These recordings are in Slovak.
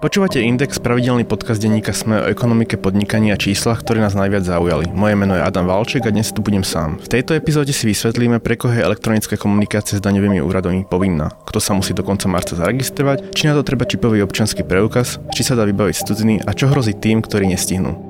Počúvate Index, pravidelný podcast denníka Sme o ekonomike, podnikaní a číslach, ktoré nás najviac zaujali. Moje meno je Adam Valček a dnes tu budem sám. V tejto epizóde si vysvetlíme, pre koho je elektronická komunikácia s daňovými úradmi povinná, kto sa musí do konca marca zaregistrovať, či na to treba čipový občanský preukaz, či sa dá vybaviť z cudziny a čo hrozí tým, ktorí nestihnú.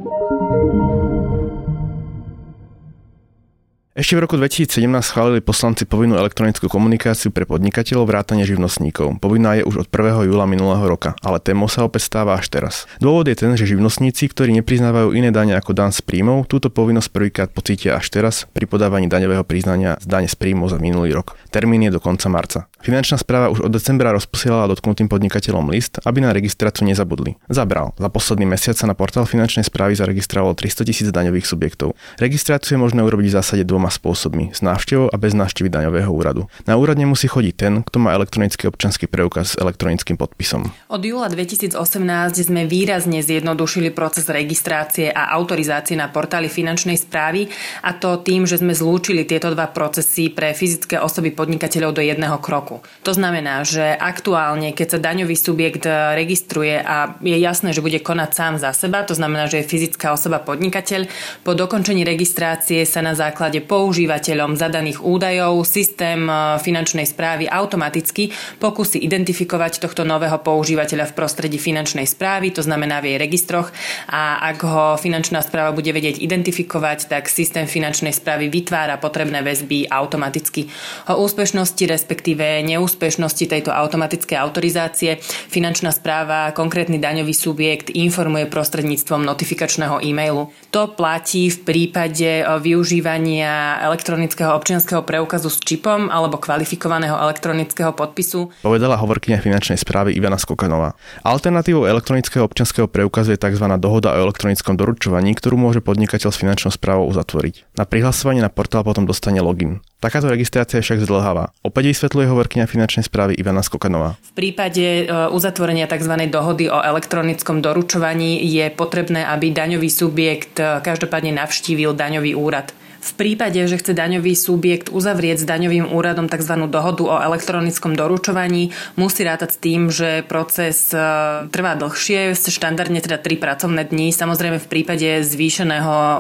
Ešte v roku 2017 schválili poslanci povinnú elektronickú komunikáciu pre podnikateľov vrátane živnostníkov. Povinná je už od 1. júla minulého roka, ale téma sa opäť stáva až teraz. Dôvod je ten, že živnostníci, ktorí nepriznávajú iné dane ako dan z príjmov, túto povinnosť prvýkrát pocítia až teraz pri podávaní daňového priznania z dane z príjmov za minulý rok. Termín je do konca marca. Finančná správa už od decembra rozposielala dotknutým podnikateľom list, aby na registráciu nezabudli. Zabral. Za posledný mesiac sa na portál finančnej správy zaregistrovalo 300 tisíc daňových subjektov. Registráciu je možné urobiť v zásade dvoma spôsobmi, s návštevou a bez návštevy daňového úradu. Na úrad nemusí chodiť ten, kto má elektronický občanský preukaz s elektronickým podpisom. Od júla 2018 sme výrazne zjednodušili proces registrácie a autorizácie na portáli finančnej správy a to tým, že sme zlúčili tieto dva procesy pre fyzické osoby podnikateľov do jedného kroku. To znamená, že aktuálne, keď sa daňový subjekt registruje a je jasné, že bude konať sám za seba, to znamená, že je fyzická osoba podnikateľ, po dokončení registrácie sa na základe používateľom zadaných údajov systém e, finančnej správy automaticky pokusí identifikovať tohto nového používateľa v prostredí finančnej správy, to znamená v jej registroch a ak ho finančná správa bude vedieť identifikovať, tak systém finančnej správy vytvára potrebné väzby automaticky. O úspešnosti, respektíve neúspešnosti tejto automatickej autorizácie finančná správa konkrétny daňový subjekt informuje prostredníctvom notifikačného e-mailu. To platí v prípade e, využívania elektronického občianského preukazu s čipom alebo kvalifikovaného elektronického podpisu. Povedala hovorkyňa finančnej správy Ivana Skokanová. Alternatívou elektronického občianského preukazu je tzv. dohoda o elektronickom doručovaní, ktorú môže podnikateľ s finančnou správou uzatvoriť. Na prihlasovanie na portál potom dostane login. Takáto registrácia je však zdlháva. Opäť vysvetľuje hovorkyňa finančnej správy Ivana Skokanová. V prípade e, uzatvorenia tzv. dohody o elektronickom doručovaní je potrebné, aby daňový subjekt e, každopádne navštívil daňový úrad. V prípade, že chce daňový subjekt uzavrieť s daňovým úradom tzv. dohodu o elektronickom doručovaní, musí rátať s tým, že proces e, trvá dlhšie, štandardne teda 3 pracovné dní. Samozrejme v prípade zvýšeného e,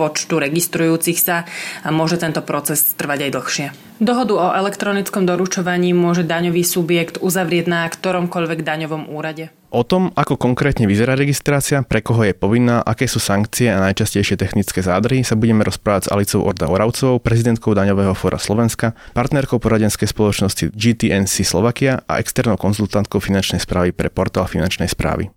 počtu registrujúcich sa môže tento proces trvať aj dlhšie. Dohodu o elektronickom doručovaní môže daňový subjekt uzavrieť na ktoromkoľvek daňovom úrade. O tom, ako konkrétne vyzerá registrácia, pre koho je povinná, aké sú sankcie a najčastejšie technické zádry, sa budeme rozprávať s Alicou Orda Oravcovou, prezidentkou Daňového fóra Slovenska, partnerkou poradenskej spoločnosti GTNC Slovakia a externou konzultantkou finančnej správy pre portál finančnej správy.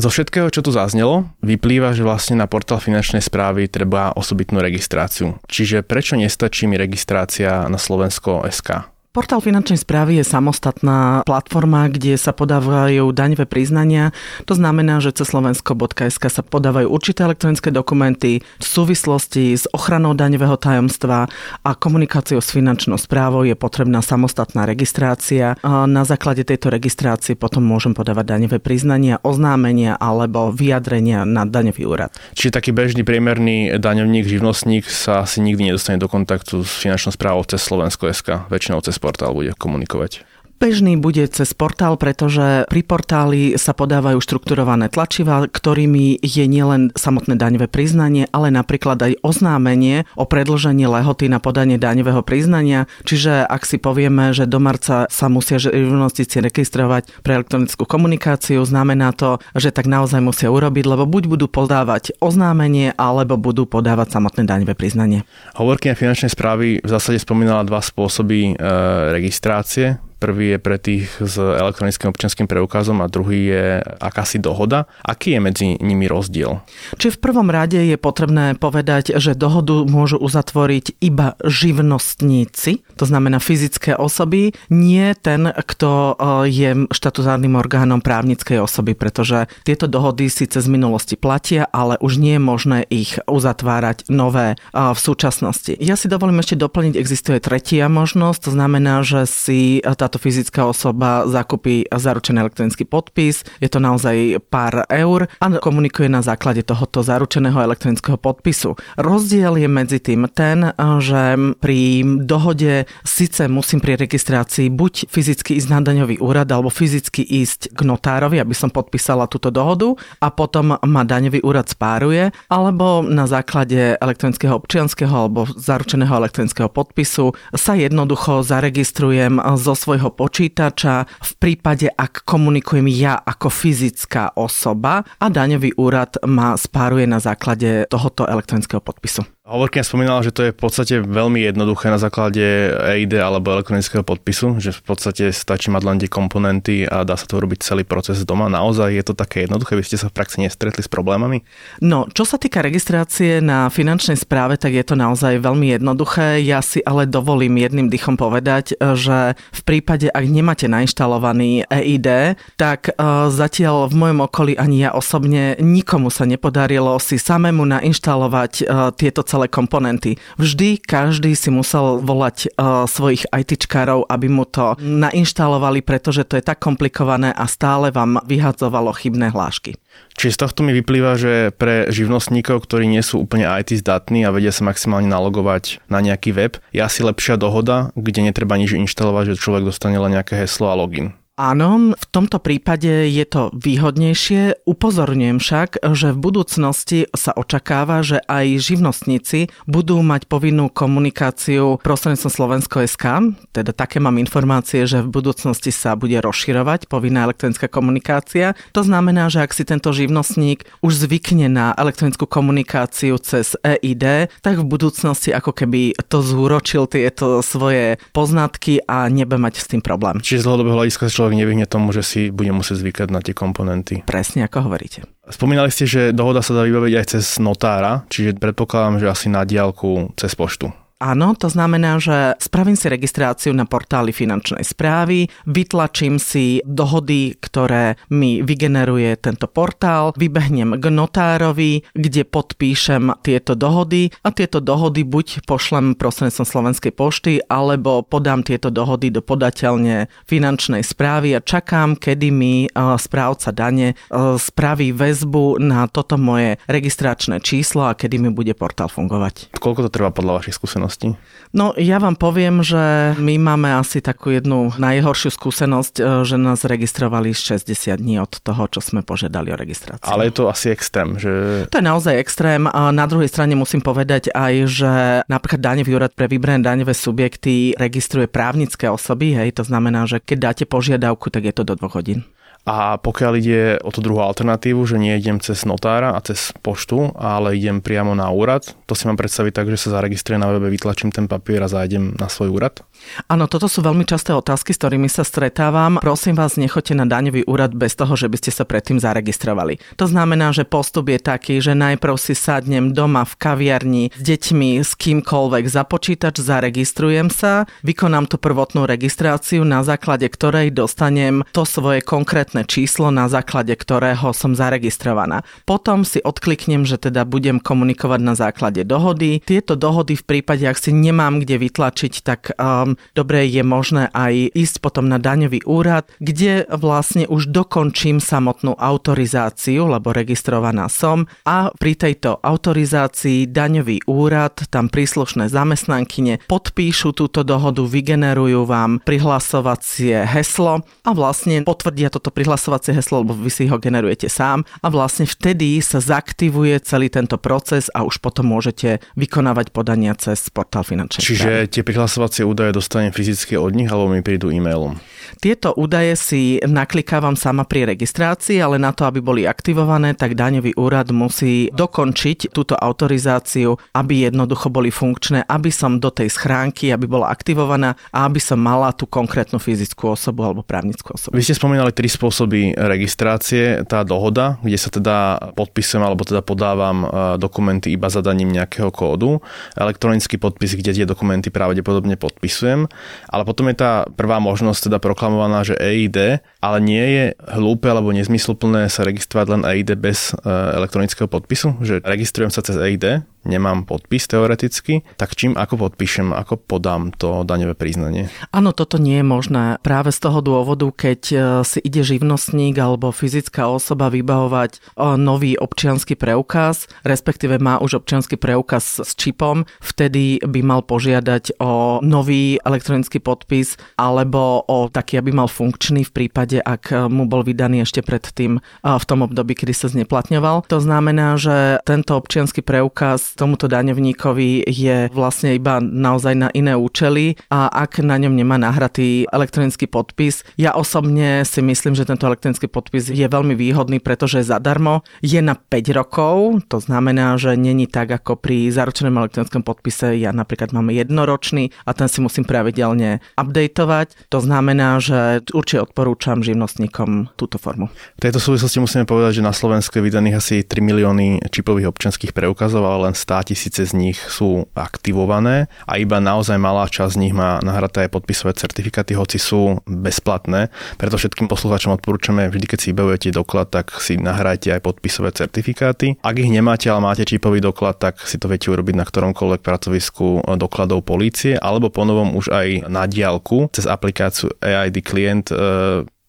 Zo všetkého, čo tu zaznelo, vyplýva, že vlastne na portál finančnej správy treba osobitnú registráciu. Čiže prečo nestačí mi registrácia na Slovensko SK? Portál finančnej správy je samostatná platforma, kde sa podávajú daňové priznania. To znamená, že cez slovensko.sk sa podávajú určité elektronické dokumenty v súvislosti s ochranou daňového tajomstva a komunikáciou s finančnou správou je potrebná samostatná registrácia. Na základe tejto registrácie potom môžem podávať daňové priznania, oznámenia alebo vyjadrenia na daňový úrad. Čiže taký bežný priemerný daňovník, živnostník sa asi nikdy nedostane do kontaktu s finančnou správou cez Slovensko.sk, väčšinou cez portál bude komunikovať? Bežný bude cez portál, pretože pri portáli sa podávajú štrukturované tlačiva, ktorými je nielen samotné daňové priznanie, ale napríklad aj oznámenie o predlžení lehoty na podanie daňového priznania. Čiže ak si povieme, že do marca sa musia živnostníci registrovať pre elektronickú komunikáciu, znamená to, že tak naozaj musia urobiť, lebo buď budú podávať oznámenie, alebo budú podávať samotné daňové priznanie. Hovorkyňa finančnej správy v zásade spomínala dva spôsoby e, registrácie Prvý je pre tých s elektronickým občianským preukazom a druhý je akási dohoda. Aký je medzi nimi rozdiel? Či v prvom rade je potrebné povedať, že dohodu môžu uzatvoriť iba živnostníci, to znamená fyzické osoby, nie ten, kto e, je štatutárnym orgánom právnickej osoby, pretože tieto dohody síce z minulosti platia, ale už nie je možné ich uzatvárať nové e, v súčasnosti. Ja si dovolím ešte doplniť, existuje tretia možnosť, to znamená, že si tá táto fyzická osoba zakúpi zaručený elektronický podpis, je to naozaj pár eur a komunikuje na základe tohoto zaručeného elektronického podpisu. Rozdiel je medzi tým ten, že pri dohode síce musím pri registrácii buď fyzicky ísť na daňový úrad alebo fyzicky ísť k notárovi, aby som podpísala túto dohodu a potom ma daňový úrad spáruje, alebo na základe elektronického občianského alebo zaručeného elektronického podpisu sa jednoducho zaregistrujem zo svojho počítača v prípade, ak komunikujem ja ako fyzická osoba a daňový úrad ma spáruje na základe tohoto elektronického podpisu. Hovorkňa spomínala, že to je v podstate veľmi jednoduché na základe EID alebo elektronického podpisu, že v podstate stačí mať len tie komponenty a dá sa to robiť celý proces doma. Naozaj je to také jednoduché? Vy ste sa v praxi nestretli s problémami? No, čo sa týka registrácie na finančnej správe, tak je to naozaj veľmi jednoduché. Ja si ale dovolím jedným dychom povedať, že v prípade, ak nemáte nainštalovaný EID, tak e, zatiaľ v mojom okolí ani ja osobne nikomu sa nepodarilo si samému nainštalovať e, tieto celé celé komponenty. Vždy každý si musel volať uh, svojich ITčkárov, aby mu to nainštalovali, pretože to je tak komplikované a stále vám vyhadzovalo chybné hlášky. Čiže z tohto mi vyplýva, že pre živnostníkov, ktorí nie sú úplne IT zdatní a vedia sa maximálne nalogovať na nejaký web, je asi lepšia dohoda, kde netreba nič inštalovať, že človek dostane len nejaké heslo a login. Áno, v tomto prípade je to výhodnejšie. Upozorňujem však, že v budúcnosti sa očakáva, že aj živnostníci budú mať povinnú komunikáciu prostredníctvom Slovensko SK, teda také mám informácie, že v budúcnosti sa bude rozširovať povinná elektronická komunikácia. To znamená, že ak si tento živnostník už zvykne na elektronickú komunikáciu cez EID, tak v budúcnosti ako keby to zúročil tieto svoje poznatky a nebe mať s tým problém. Čiže z dlhodobého hľadiska človek človek nevyhne tomu, že si bude musieť zvykať na tie komponenty. Presne ako hovoríte. Spomínali ste, že dohoda sa dá vybaviť aj cez notára, čiže predpokladám, že asi na diálku cez poštu. Áno, to znamená, že spravím si registráciu na portáli finančnej správy, vytlačím si dohody, ktoré mi vygeneruje tento portál, vybehnem k notárovi, kde podpíšem tieto dohody a tieto dohody buď pošlem prostredníctvom Slovenskej pošty, alebo podám tieto dohody do podateľne finančnej správy a čakám, kedy mi správca dane spraví väzbu na toto moje registračné číslo a kedy mi bude portál fungovať. Koľko to trvá podľa vašich skúseností? Skúsenosti? No ja vám poviem, že my máme asi takú jednu najhoršiu skúsenosť, e, že nás registrovali 60 dní od toho, čo sme požiadali o registráciu. Ale je to asi extrém, že... To je naozaj extrém. A na druhej strane musím povedať aj, že napríklad daňový úrad pre vybrané daňové subjekty registruje právnické osoby, hej, to znamená, že keď dáte požiadavku, tak je to do dvoch hodín. A pokiaľ ide o tú druhú alternatívu, že nie idem cez notára a cez poštu, ale idem priamo na úrad, to si mám predstaviť tak, že sa zaregistrujem na webe, vytlačím ten papier a zájdem na svoj úrad? Áno, toto sú veľmi časté otázky, s ktorými sa stretávam. Prosím vás, nechoďte na daňový úrad bez toho, že by ste sa predtým zaregistrovali. To znamená, že postup je taký, že najprv si sadnem doma v kaviarni s deťmi, s kýmkoľvek za počítač, zaregistrujem sa, vykonám tú prvotnú registráciu, na základe ktorej dostanem to svoje konkrétne konkrétne číslo, na základe ktorého som zaregistrovaná. Potom si odkliknem, že teda budem komunikovať na základe dohody. Tieto dohody v prípade, ak si nemám kde vytlačiť, tak um, dobre je možné aj ísť potom na daňový úrad, kde vlastne už dokončím samotnú autorizáciu, lebo registrovaná som a pri tejto autorizácii daňový úrad, tam príslušné zamestnankyne podpíšu túto dohodu, vygenerujú vám prihlasovacie heslo a vlastne potvrdia toto prihlasovacie heslo, lebo vy si ho generujete sám a vlastne vtedy sa zaktivuje celý tento proces a už potom môžete vykonávať podania cez portál finančnej Čiže správy. tie prihlasovacie údaje dostanem fyzicky od nich alebo mi prídu e-mailom? Tieto údaje si naklikávam sama pri registrácii, ale na to, aby boli aktivované, tak daňový úrad musí dokončiť túto autorizáciu, aby jednoducho boli funkčné, aby som do tej schránky, aby bola aktivovaná a aby som mala tú konkrétnu fyzickú osobu alebo právnickú osobu. Vy ste spomínali tri spôsoby registrácie. Tá dohoda, kde sa teda podpisujem alebo teda podávam e, dokumenty iba zadaním nejakého kódu. Elektronický podpis, kde tie dokumenty pravdepodobne podpisujem. Ale potom je tá prvá možnosť teda proklamovaná, že EID, ale nie je hlúpe alebo nezmysluplné sa registrovať len EID bez e, elektronického podpisu, že registrujem sa cez EID, nemám podpis teoreticky, tak čím ako podpíšem, ako podám to daňové priznanie? Áno, toto nie je možné. Práve z toho dôvodu, keď e, si ide živnostník alebo fyzická osoba vybavovať e, nový občiansky preukaz, respektíve má už občiansky preukaz s čipom, vtedy by mal požiadať o nový elektronický podpis alebo o taký, aby mal funkčný v prípade, ak e, mu bol vydaný ešte predtým v tom období, kedy sa zneplatňoval. To znamená, že tento občiansky preukaz tomuto daňovníkovi je vlastne iba naozaj na iné účely a ak na ňom nemá nahratý elektronický podpis, ja osobne si myslím, že tento elektronický podpis je veľmi výhodný, pretože je zadarmo, je na 5 rokov, to znamená, že není tak ako pri zaručenom elektronickom podpise, ja napríklad mám jednoročný a ten si musím pravidelne updateovať, to znamená, že určite odporúčam živnostníkom túto formu. V tejto súvislosti musíme povedať, že na Slovensku je vydaných asi 3 milióny čipových občanských preukazov, ale len 100 tisíce z nich sú aktivované a iba naozaj malá časť z nich má nahraté podpisové certifikáty, hoci sú bezplatné. Preto všetkým poslucháčom odporúčame, vždy keď si vybavujete doklad, tak si nahrajte aj podpisové certifikáty. Ak ich nemáte, ale máte čipový doklad, tak si to viete urobiť na ktoromkoľvek pracovisku dokladov polície alebo ponovom už aj na diálku cez aplikáciu AID klient e,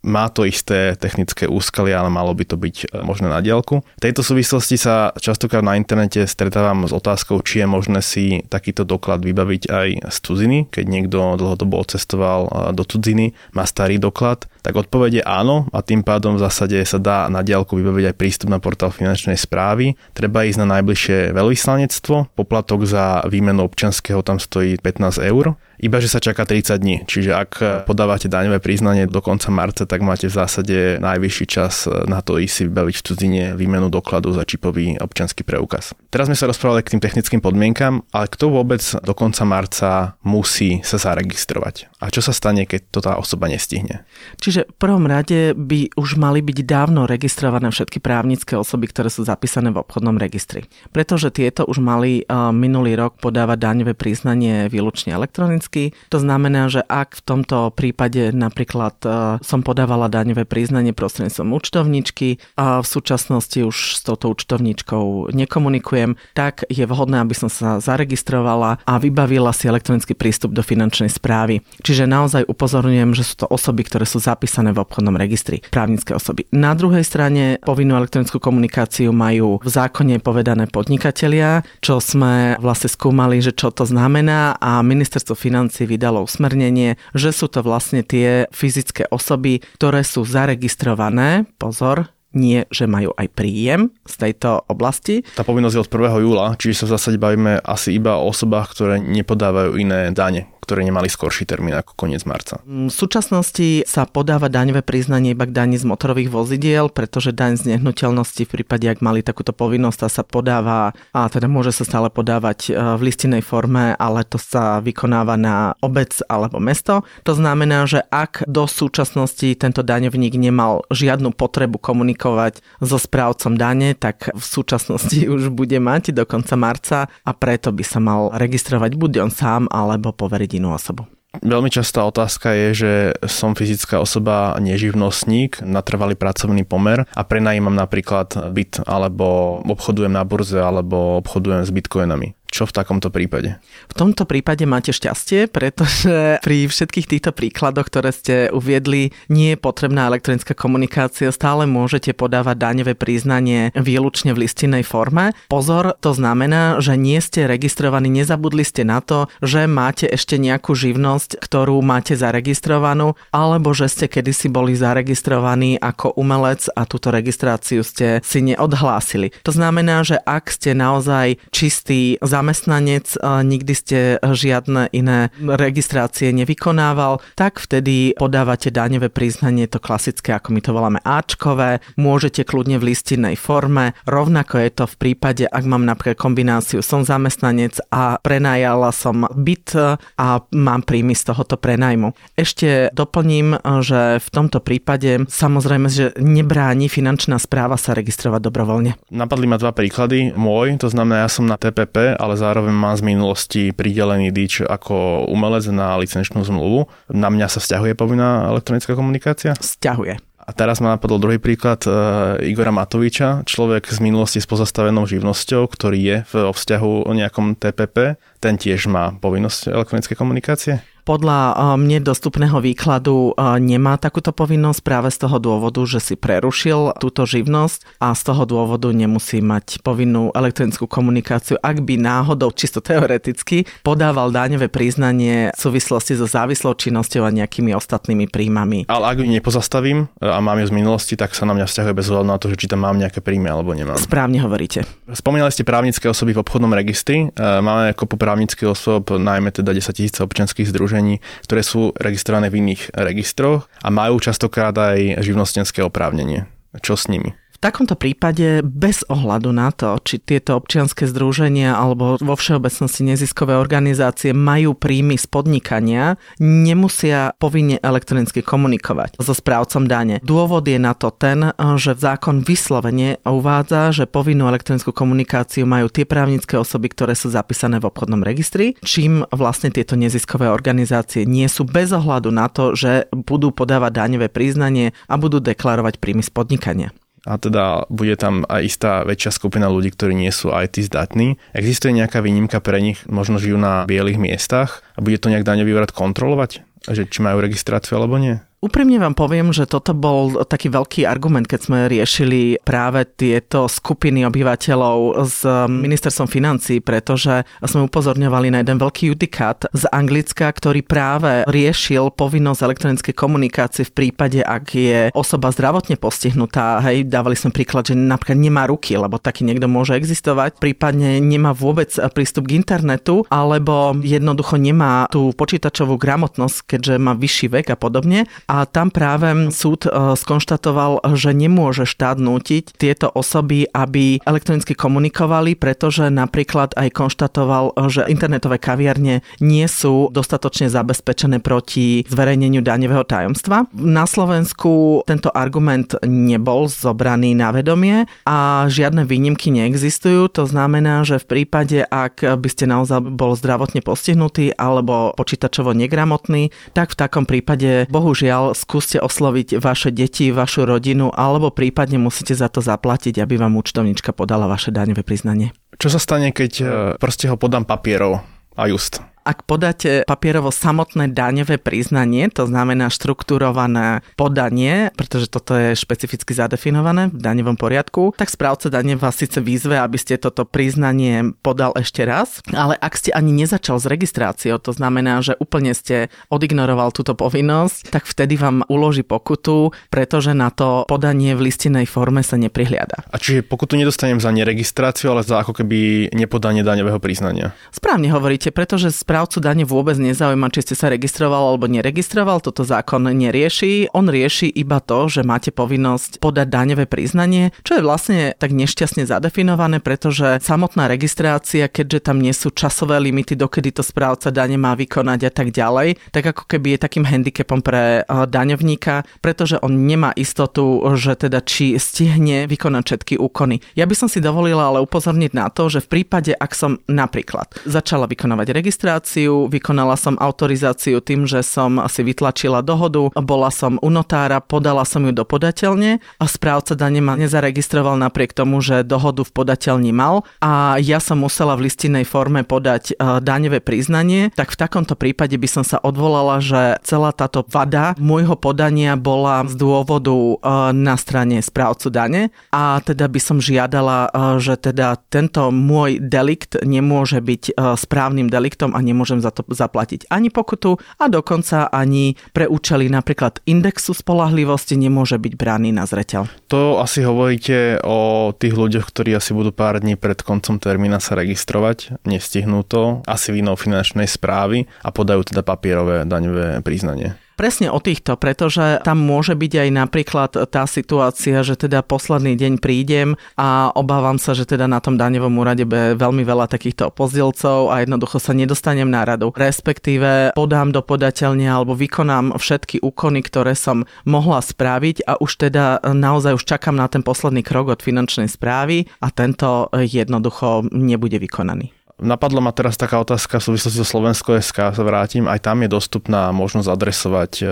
má to isté technické úskalie, ale malo by to byť e, možné na diálku. V tejto súvislosti sa častokrát na internete stretávam s otázkou, či je možné si takýto doklad vybaviť aj z cudziny, keď niekto dlhodobo odcestoval e, do cudziny, má starý doklad, tak odpovede áno a tým pádom v zásade sa dá na diálku vybaviť aj prístup na portál finančnej správy. Treba ísť na najbližšie veľvyslanectvo, poplatok za výmenu občanského tam stojí 15 eur iba že sa čaká 30 dní. Čiže ak podávate daňové priznanie do konca marca, tak máte v zásade najvyšší čas na to ísť si vybaviť v cudzine výmenu dokladu za čipový občanský preukaz. Teraz sme sa rozprávali k tým technickým podmienkam, ale kto vôbec do konca marca musí sa zaregistrovať? A čo sa stane, keď to tá osoba nestihne? Čiže v prvom rade by už mali byť dávno registrované všetky právnické osoby, ktoré sú zapísané v obchodnom registri. Pretože tieto už mali minulý rok podávať daňové priznanie výlučne elektronicky otázky. To znamená, že ak v tomto prípade napríklad e, som podávala daňové priznanie prostredníctvom účtovničky a v súčasnosti už s touto účtovničkou nekomunikujem, tak je vhodné, aby som sa zaregistrovala a vybavila si elektronický prístup do finančnej správy. Čiže naozaj upozorňujem, že sú to osoby, ktoré sú zapísané v obchodnom registri, právnické osoby. Na druhej strane povinnú elektronickú komunikáciu majú v zákone povedané podnikatelia, čo sme vlastne skúmali, že čo to znamená a ministerstvo financí financí vydalo usmernenie, že sú to vlastne tie fyzické osoby, ktoré sú zaregistrované, pozor, nie, že majú aj príjem z tejto oblasti. Tá povinnosť je od 1. júla, čiže sa v zásade bavíme asi iba o osobách, ktoré nepodávajú iné dane ktoré nemali skorší termín ako koniec marca. V súčasnosti sa podáva daňové priznanie iba k daní z motorových vozidiel, pretože daň z nehnuteľnosti v prípade, ak mali takúto povinnosť, tá sa podáva a teda môže sa stále podávať e, v listinej forme, ale to sa vykonáva na obec alebo mesto. To znamená, že ak do súčasnosti tento daňovník nemal žiadnu potrebu komunikovať so správcom dane, tak v súčasnosti už bude mať do konca marca a preto by sa mal registrovať buď on sám alebo poveriť inú osobu. Veľmi častá otázka je, že som fyzická osoba, neživnostník, natrvalý pracovný pomer a prenajímam napríklad byt alebo obchodujem na burze alebo obchodujem s bitcoinami. Čo v takomto prípade? V tomto prípade máte šťastie, pretože pri všetkých týchto príkladoch, ktoré ste uviedli, nie je potrebná elektronická komunikácia, stále môžete podávať daňové priznanie výlučne v listinnej forme. Pozor, to znamená, že nie ste registrovaní, nezabudli ste na to, že máte ešte nejakú živnosť, ktorú máte zaregistrovanú, alebo že ste kedysi boli zaregistrovaní ako umelec a túto registráciu ste si neodhlásili. To znamená, že ak ste naozaj čistý zamestnanec, nikdy ste žiadne iné registrácie nevykonával, tak vtedy podávate daňové priznanie, to klasické, ako my to voláme Ačkové, môžete kľudne v listinnej forme, rovnako je to v prípade, ak mám napríklad kombináciu som zamestnanec a prenajala som byt a mám príjmy z tohoto prenajmu. Ešte doplním, že v tomto prípade samozrejme, že nebráni finančná správa sa registrovať dobrovoľne. Napadli ma dva príklady. Môj, to znamená, ja som na TPP, ale ale zároveň mám z minulosti pridelený DIČ ako umelec na licenčnú zmluvu. Na mňa sa vzťahuje povinná elektronická komunikácia? Vzťahuje. A teraz ma napadol druhý príklad uh, Igora Matoviča, človek z minulosti s pozastavenou živnosťou, ktorý je v vzťahu o nejakom TPP. Ten tiež má povinnosť elektronickej komunikácie? Podľa eh, mne dostupného výkladu eh, nemá takúto povinnosť práve z toho dôvodu, že si prerušil túto živnosť a z toho dôvodu nemusí mať povinnú elektronickú komunikáciu, ak by náhodou, čisto teoreticky, podával daňové priznanie v súvislosti so závislou činnosťou a nejakými ostatnými príjmami. Ale ak ju nepozastavím eh, a mám ju z minulosti, tak sa na mňa vzťahuje bez ohľadu na to, že či tam mám nejaké príjmy alebo nemám. Správne hovoríte. Spomínali ste právnické osoby v obchodnom registri. Máme ako po právnických osob najmä teda 10 tisíc občianských združení združení, ktoré sú registrované v iných registroch a majú častokrát aj živnostenské oprávnenie. Čo s nimi? Takomto prípade bez ohľadu na to, či tieto občianske združenia alebo vo všeobecnosti neziskové organizácie majú príjmy z podnikania, nemusia povinne elektronicky komunikovať so správcom dane. Dôvod je na to ten, že zákon vyslovene uvádza, že povinnú elektronickú komunikáciu majú tie právnické osoby, ktoré sú zapísané v obchodnom registri, čím vlastne tieto neziskové organizácie nie sú bez ohľadu na to, že budú podávať daňové priznanie a budú deklarovať príjmy z podnikania a teda bude tam aj istá väčšia skupina ľudí, ktorí nie sú IT zdatní. Existuje nejaká výnimka pre nich, možno žijú na bielých miestach a bude to nejak daňový úrad kontrolovať, že či majú registráciu alebo nie? Úprimne vám poviem, že toto bol taký veľký argument, keď sme riešili práve tieto skupiny obyvateľov s ministerstvom financí, pretože sme upozorňovali na jeden veľký judikát z Anglicka, ktorý práve riešil povinnosť elektronickej komunikácie v prípade, ak je osoba zdravotne postihnutá. Hej, dávali sme príklad, že napríklad nemá ruky, lebo taký niekto môže existovať, prípadne nemá vôbec prístup k internetu, alebo jednoducho nemá tú počítačovú gramotnosť, keďže má vyšší vek a podobne a tam práve súd e, skonštatoval, že nemôže štát nútiť tieto osoby, aby elektronicky komunikovali, pretože napríklad aj konštatoval, že internetové kaviarne nie sú dostatočne zabezpečené proti zverejneniu daňového tajomstva. Na Slovensku tento argument nebol zobraný na vedomie a žiadne výnimky neexistujú. To znamená, že v prípade, ak by ste naozaj bol zdravotne postihnutý alebo počítačovo negramotný, tak v takom prípade bohužiaľ pokiaľ skúste osloviť vaše deti, vašu rodinu, alebo prípadne musíte za to zaplatiť, aby vám účtovnička podala vaše daňové priznanie. Čo sa stane, keď e, proste ho podám papierov a just? Ak podáte papierovo samotné daňové priznanie, to znamená štruktúrované podanie, pretože toto je špecificky zadefinované v daňovom poriadku, tak správca dane vás síce výzve, aby ste toto priznanie podal ešte raz, ale ak ste ani nezačal s registráciou, to znamená, že úplne ste odignoroval túto povinnosť, tak vtedy vám uloží pokutu, pretože na to podanie v listinej forme sa neprihliada. A čiže pokutu nedostanem za neregistráciu, ale za ako keby nepodanie daňového priznania? Správne hovoríte, pretože správcu dane vôbec nezaujíma, či ste sa registroval alebo neregistroval, toto zákon nerieši. On rieši iba to, že máte povinnosť podať daňové priznanie, čo je vlastne tak nešťastne zadefinované, pretože samotná registrácia, keďže tam nie sú časové limity, dokedy to správca dane má vykonať a tak ďalej, tak ako keby je takým handicapom pre daňovníka, pretože on nemá istotu, že teda či stihne vykonať všetky úkony. Ja by som si dovolila ale upozorniť na to, že v prípade, ak som napríklad začala vykonávať registráciu, autorizáciu, vykonala som autorizáciu tým, že som si vytlačila dohodu, bola som u notára, podala som ju do podateľne a správca dane ma nezaregistroval napriek tomu, že dohodu v podateľni mal. A ja som musela v listinnej forme podať e, daňové priznanie, tak v takomto prípade by som sa odvolala, že celá táto vada môjho podania bola z dôvodu e, na strane správcu dane. A teda by som žiadala, e, že teda tento môj delikt nemôže byť správnym deliktom a nemôžem za to zaplatiť ani pokutu a dokonca ani pre účely napríklad indexu spolahlivosti nemôže byť braný na zreteľ. To asi hovoríte o tých ľuďoch, ktorí asi budú pár dní pred koncom termína sa registrovať, nestihnú to, asi vinou finančnej správy a podajú teda papierové daňové priznanie. Presne o týchto, pretože tam môže byť aj napríklad tá situácia, že teda posledný deň prídem a obávam sa, že teda na tom daňovom úrade bude veľmi veľa takýchto opozdelcov a jednoducho sa nedostanem na radu. Respektíve podám do podateľne alebo vykonám všetky úkony, ktoré som mohla spraviť a už teda naozaj už čakám na ten posledný krok od finančnej správy a tento jednoducho nebude vykonaný. Napadla ma teraz taká otázka v súvislosti so Slovensko SK, sa vrátim, aj tam je dostupná možnosť adresovať e,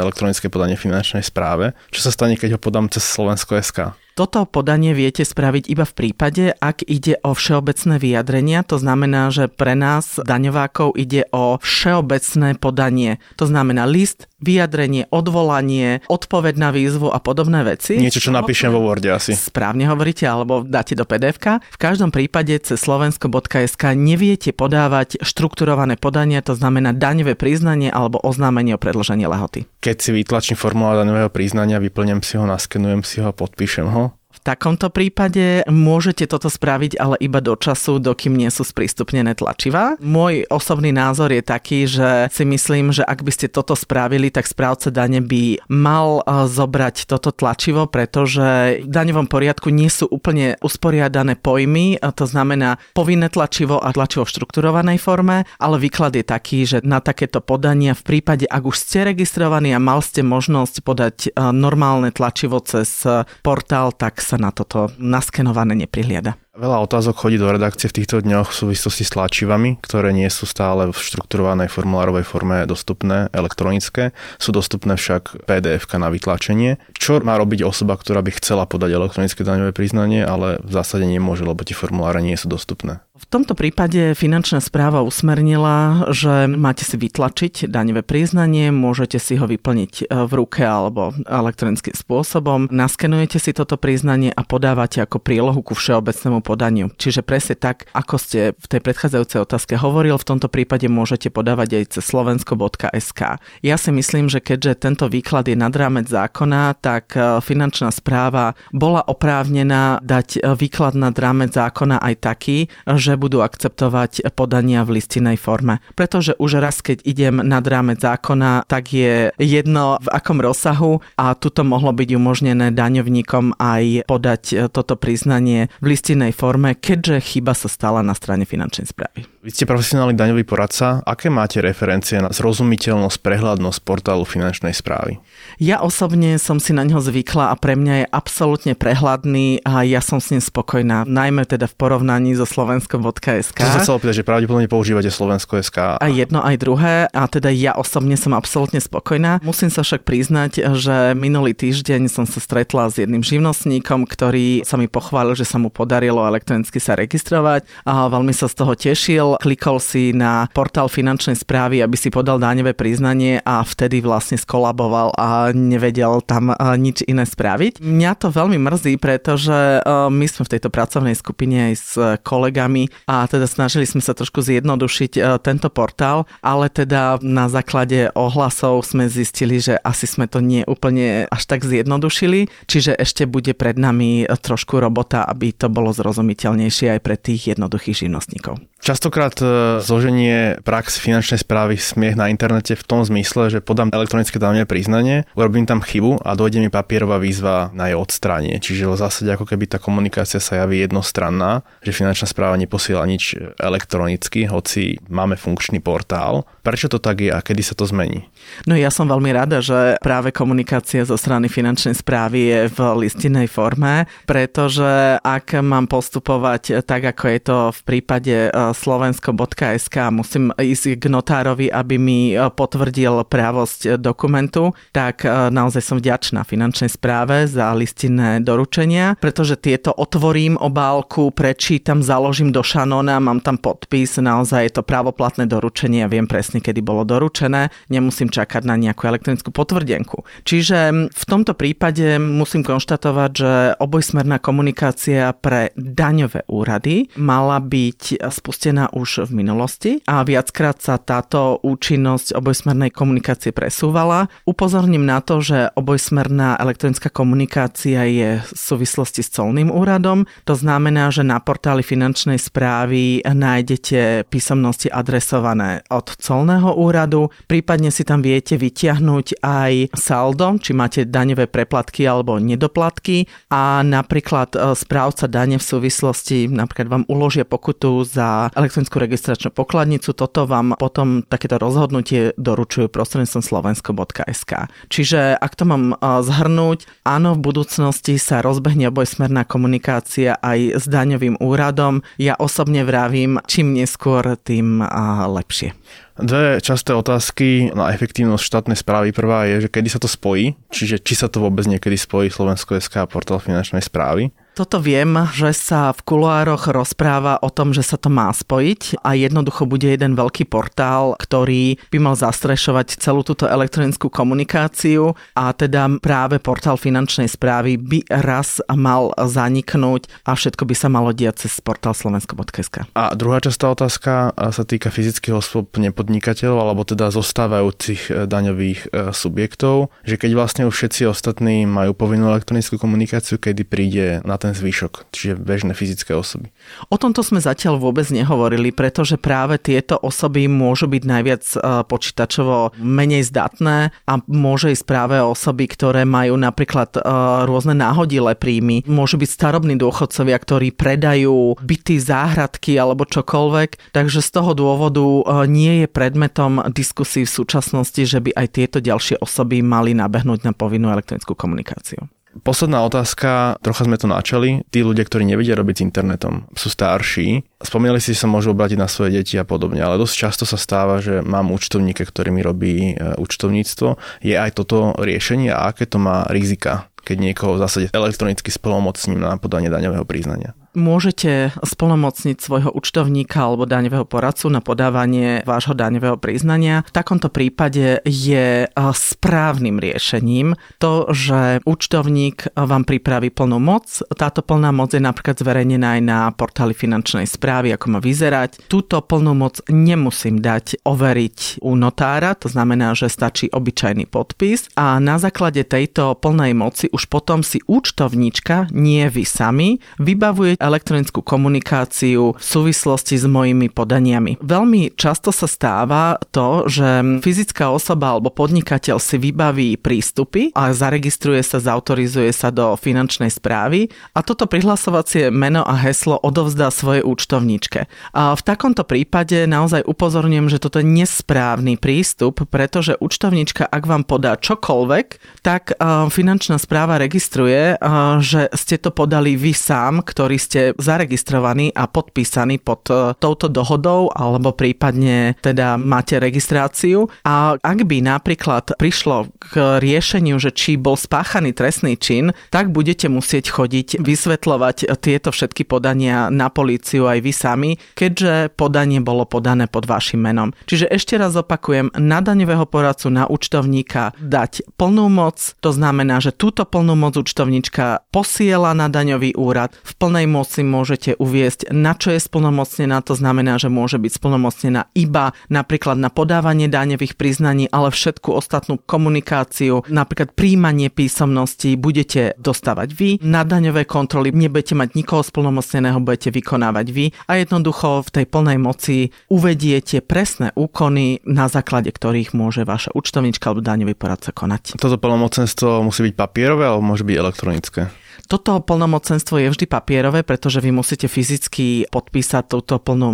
elektronické podanie finančnej správe. Čo sa stane, keď ho podám cez Slovensko SK? Toto podanie viete spraviť iba v prípade, ak ide o všeobecné vyjadrenia. To znamená, že pre nás, daňovákov, ide o všeobecné podanie. To znamená list, vyjadrenie, odvolanie, odpoveď na výzvu a podobné veci. Niečo, čo napíšem vo Worde asi. Správne hovoríte, alebo dáte do pdf V každom prípade cez slovensko.sk neviete podávať štrukturované podanie, to znamená daňové priznanie alebo oznámenie o predložení lehoty. Keď si vytlačím formulár daňového priznania, vyplňam si ho, naskenujem si ho, podpíšem ho takomto prípade môžete toto spraviť, ale iba do času, dokým nie sú sprístupnené tlačivá. Môj osobný názor je taký, že si myslím, že ak by ste toto spravili, tak správca dane by mal e, zobrať toto tlačivo, pretože v daňovom poriadku nie sú úplne usporiadané pojmy, to znamená povinné tlačivo a tlačivo v štrukturovanej forme, ale výklad je taký, že na takéto podania v prípade, ak už ste registrovaní a mal ste možnosť podať e, normálne tlačivo cez e, portál, tak sa na toto naskenované neprihliada. Veľa otázok chodí do redakcie v týchto dňoch v súvislosti s tlačivami, ktoré nie sú stále v štrukturovanej formulárovej forme dostupné, elektronické. Sú dostupné však pdf na vytlačenie. Čo má robiť osoba, ktorá by chcela podať elektronické daňové priznanie, ale v zásade nemôže, lebo tie formuláre nie sú dostupné? V tomto prípade finančná správa usmernila, že máte si vytlačiť daňové priznanie, môžete si ho vyplniť e, v ruke alebo elektronickým spôsobom, naskenujete si toto priznanie a podávate ako prílohu ku všeobecnému podaniu. Čiže presne tak, ako ste v tej predchádzajúcej otázke hovoril, v tomto prípade môžete podávať aj cez slovensko.sk. Ja si myslím, že keďže tento výklad je nad rámec zákona, tak e, finančná správa bola oprávnená dať e, výklad nad rámec zákona aj taký, že budú akceptovať podania v listinej forme. Pretože už raz, keď idem nad rámec zákona, tak je jedno v akom rozsahu a tuto mohlo byť umožnené daňovníkom aj podať e, toto priznanie v listinej písomnej forme, keďže chyba sa stala na strane finančnej správy. Vy ste profesionálny daňový poradca. Aké máte referencie na zrozumiteľnosť, prehľadnosť portálu finančnej správy? Ja osobne som si na neho zvykla a pre mňa je absolútne prehľadný a ja som s ním spokojná. Najmä teda v porovnaní so slovenskom.sk. To sa chcel opýtať, že pravdepodobne používate slovensko.sk. A jedno aj druhé a teda ja osobne som absolútne spokojná. Musím sa však priznať, že minulý týždeň som sa stretla s jedným živnostníkom, ktorý sa mi pochválil, že sa mu podarilo elektronicky sa registrovať a veľmi sa z toho tešil klikol si na portál finančnej správy, aby si podal daňové priznanie a vtedy vlastne skolaboval a nevedel tam nič iné spraviť. Mňa to veľmi mrzí, pretože my sme v tejto pracovnej skupine aj s kolegami a teda snažili sme sa trošku zjednodušiť tento portál, ale teda na základe ohlasov sme zistili, že asi sme to nie úplne až tak zjednodušili, čiže ešte bude pred nami trošku robota, aby to bolo zrozumiteľnejšie aj pre tých jednoduchých živnostníkov. Častokrát e, zloženie prax finančnej správy smiech na internete v tom zmysle, že podám elektronické daňové priznanie, urobím tam chybu a dojde mi papierová výzva na jej odstranie. Čiže v zásade ako keby tá komunikácia sa javí jednostranná, že finančná správa neposiela nič elektronicky, hoci máme funkčný portál. Prečo to tak je a kedy sa to zmení? No ja som veľmi rada, že práve komunikácia zo strany finančnej správy je v listinnej forme, pretože ak mám postupovať tak, ako je to v prípade slovensko.sk musím ísť k notárovi, aby mi e, potvrdil právosť dokumentu, tak e, naozaj som vďačná finančnej správe za listinné doručenia, pretože tieto otvorím obálku, prečítam, založím do šanona, mám tam podpis, naozaj je to právoplatné doručenie a viem presne, kedy bolo doručené, nemusím čakať na nejakú elektronickú potvrdenku. Čiže v tomto prípade musím konštatovať, že obojsmerná komunikácia pre daňové úrady mala byť spustená spustená už v minulosti a viackrát sa táto účinnosť obojsmernej komunikácie presúvala. Upozorním na to, že obojsmerná elektronická komunikácia je v súvislosti s colným úradom. To znamená, že na portáli finančnej správy nájdete písomnosti adresované od colného úradu, prípadne si tam viete vytiahnuť aj saldo, či máte daňové preplatky alebo nedoplatky a napríklad e, správca dane v súvislosti, napríklad vám uložia pokutu za elektronickú registračnú pokladnicu. Toto vám potom takéto rozhodnutie doručujú prostredníctvom slovensko.sk. Čiže ak to mám zhrnúť, áno, v budúcnosti sa rozbehne obojsmerná komunikácia aj s daňovým úradom. Ja osobne vravím, čím neskôr, tým lepšie. Dve časté otázky na efektívnosť štátnej správy. Prvá je, že kedy sa to spojí, čiže či sa to vôbec niekedy spojí Slovensko.sk a portál finančnej správy. Toto viem, že sa v kuloároch rozpráva o tom, že sa to má spojiť a jednoducho bude jeden veľký portál, ktorý by mal zastrešovať celú túto elektronickú komunikáciu a teda práve portál finančnej správy by raz mal zaniknúť a všetko by sa malo diať cez portál slovensko.sk. A druhá častá otázka sa týka fyzických osôb nepodnikateľov alebo teda zostávajúcich e, daňových e, subjektov, že keď vlastne už všetci ostatní majú povinnú elektronickú komunikáciu, kedy príde na ten zvyšok, čiže bežné fyzické osoby. O tomto sme zatiaľ vôbec nehovorili, pretože práve tieto osoby môžu byť najviac e, počítačovo menej zdatné a môže ísť práve osoby, ktoré majú napríklad e, rôzne náhodilé príjmy. Môžu byť starobní dôchodcovia, ktorí predajú byty, záhradky alebo čokoľvek. Takže z toho dôvodu e, nie je predmetom diskusí v súčasnosti, že by aj tieto ďalšie osoby mali nabehnúť na povinnú elektronickú komunikáciu. Posledná otázka, trocha sme to načali. Tí ľudia, ktorí nevedia robiť s internetom, sú starší. Spomínali si, že sa môžu obrátiť na svoje deti a podobne, ale dosť často sa stáva, že mám účtovníka, ktorý mi robí e, účtovníctvo. Je aj toto riešenie a aké to má rizika, keď niekoho v zásade elektronicky spolomocním na podanie daňového priznania? Môžete splnomocniť svojho účtovníka alebo daňového poradcu na podávanie vášho daňového priznania. V takomto prípade je správnym riešením to, že účtovník vám pripraví plnú moc. Táto plná moc je napríklad zverejnená aj na portáli finančnej správy, ako má vyzerať. Túto plnú moc nemusím dať overiť u notára, to znamená, že stačí obyčajný podpis a na základe tejto plnej moci už potom si účtovníčka, nie vy sami, vybavuje elektronickú komunikáciu v súvislosti s mojimi podaniami. Veľmi často sa stáva to, že fyzická osoba alebo podnikateľ si vybaví prístupy a zaregistruje sa, zautorizuje sa do finančnej správy a toto prihlasovacie meno a heslo odovzdá svojej účtovníčke. A v takomto prípade naozaj upozorňujem, že toto je nesprávny prístup, pretože účtovníčka, ak vám podá čokoľvek, tak finančná správa registruje, že ste to podali vy sám, ktorý ste ste zaregistrovaní a podpísaní pod e, touto dohodou alebo prípadne teda máte registráciu a ak by napríklad prišlo k riešeniu, že či bol spáchaný trestný čin, tak budete musieť chodiť vysvetľovať tieto všetky podania na políciu aj vy sami, keďže podanie bolo podané pod vašim menom. Čiže ešte raz opakujem, na daňového poradcu, na účtovníka dať plnú moc, to znamená, že túto plnú moc účtovníčka posiela na daňový úrad v plnej moci môžete uviesť, na čo je splnomocnená. To znamená, že môže byť splnomocnená iba napríklad na podávanie daňových priznaní, ale všetku ostatnú komunikáciu, napríklad príjmanie písomností budete dostávať vy. Na daňové kontroly nebudete mať nikoho splnomocneného, budete vykonávať vy a jednoducho v tej plnej moci uvediete presné úkony, na základe ktorých môže vaša účtovnička alebo daňový poradca konať. Toto plnomocenstvo musí byť papierové alebo môže byť elektronické? Toto plnomocenstvo je vždy papierové, pretože vy musíte fyzicky podpísať túto plnú.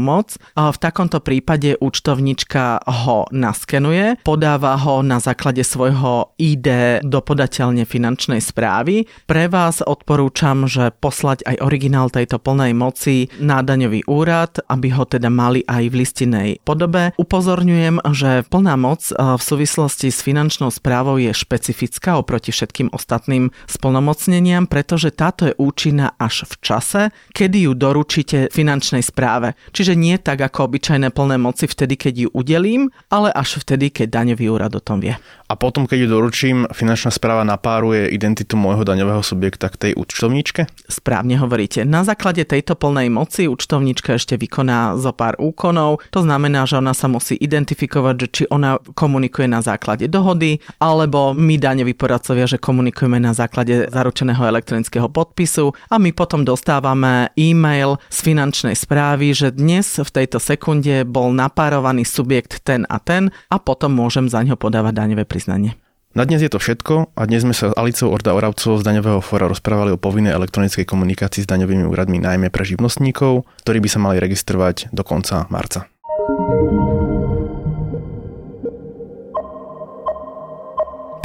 V takomto prípade účtovnička ho naskenuje, podáva ho na základe svojho ID do podateľne finančnej správy. Pre vás odporúčam, že poslať aj originál tejto plnej moci na daňový úrad, aby ho teda mali aj v listinej podobe. Upozorňujem, že plná moc v súvislosti s finančnou správou je špecifická oproti všetkým ostatným splnomocneniam, pretože že táto je účinná až v čase, kedy ju doručíte finančnej správe. Čiže nie tak ako obyčajné plné moci vtedy, keď ju udelím, ale až vtedy, keď daňový úrad o tom vie. A potom, keď ju doručím, finančná správa napáruje identitu môjho daňového subjekta k tej účtovníčke? Správne hovoríte. Na základe tejto plnej moci účtovníčka ešte vykoná zo pár úkonov. To znamená, že ona sa musí identifikovať, že či ona komunikuje na základe dohody, alebo my daňoví poradcovia, že komunikujeme na základe zaručeného elektronického podpisu a my potom dostávame e-mail z finančnej správy, že dnes v tejto sekunde bol napárovaný subjekt ten a ten a potom môžem za ňo podávať daňové priznanie. Na dnes je to všetko a dnes sme sa s Alicou Orda Oravcovou z Daňového fóra rozprávali o povinnej elektronickej komunikácii s daňovými úradmi najmä pre živnostníkov, ktorí by sa mali registrovať do konca marca.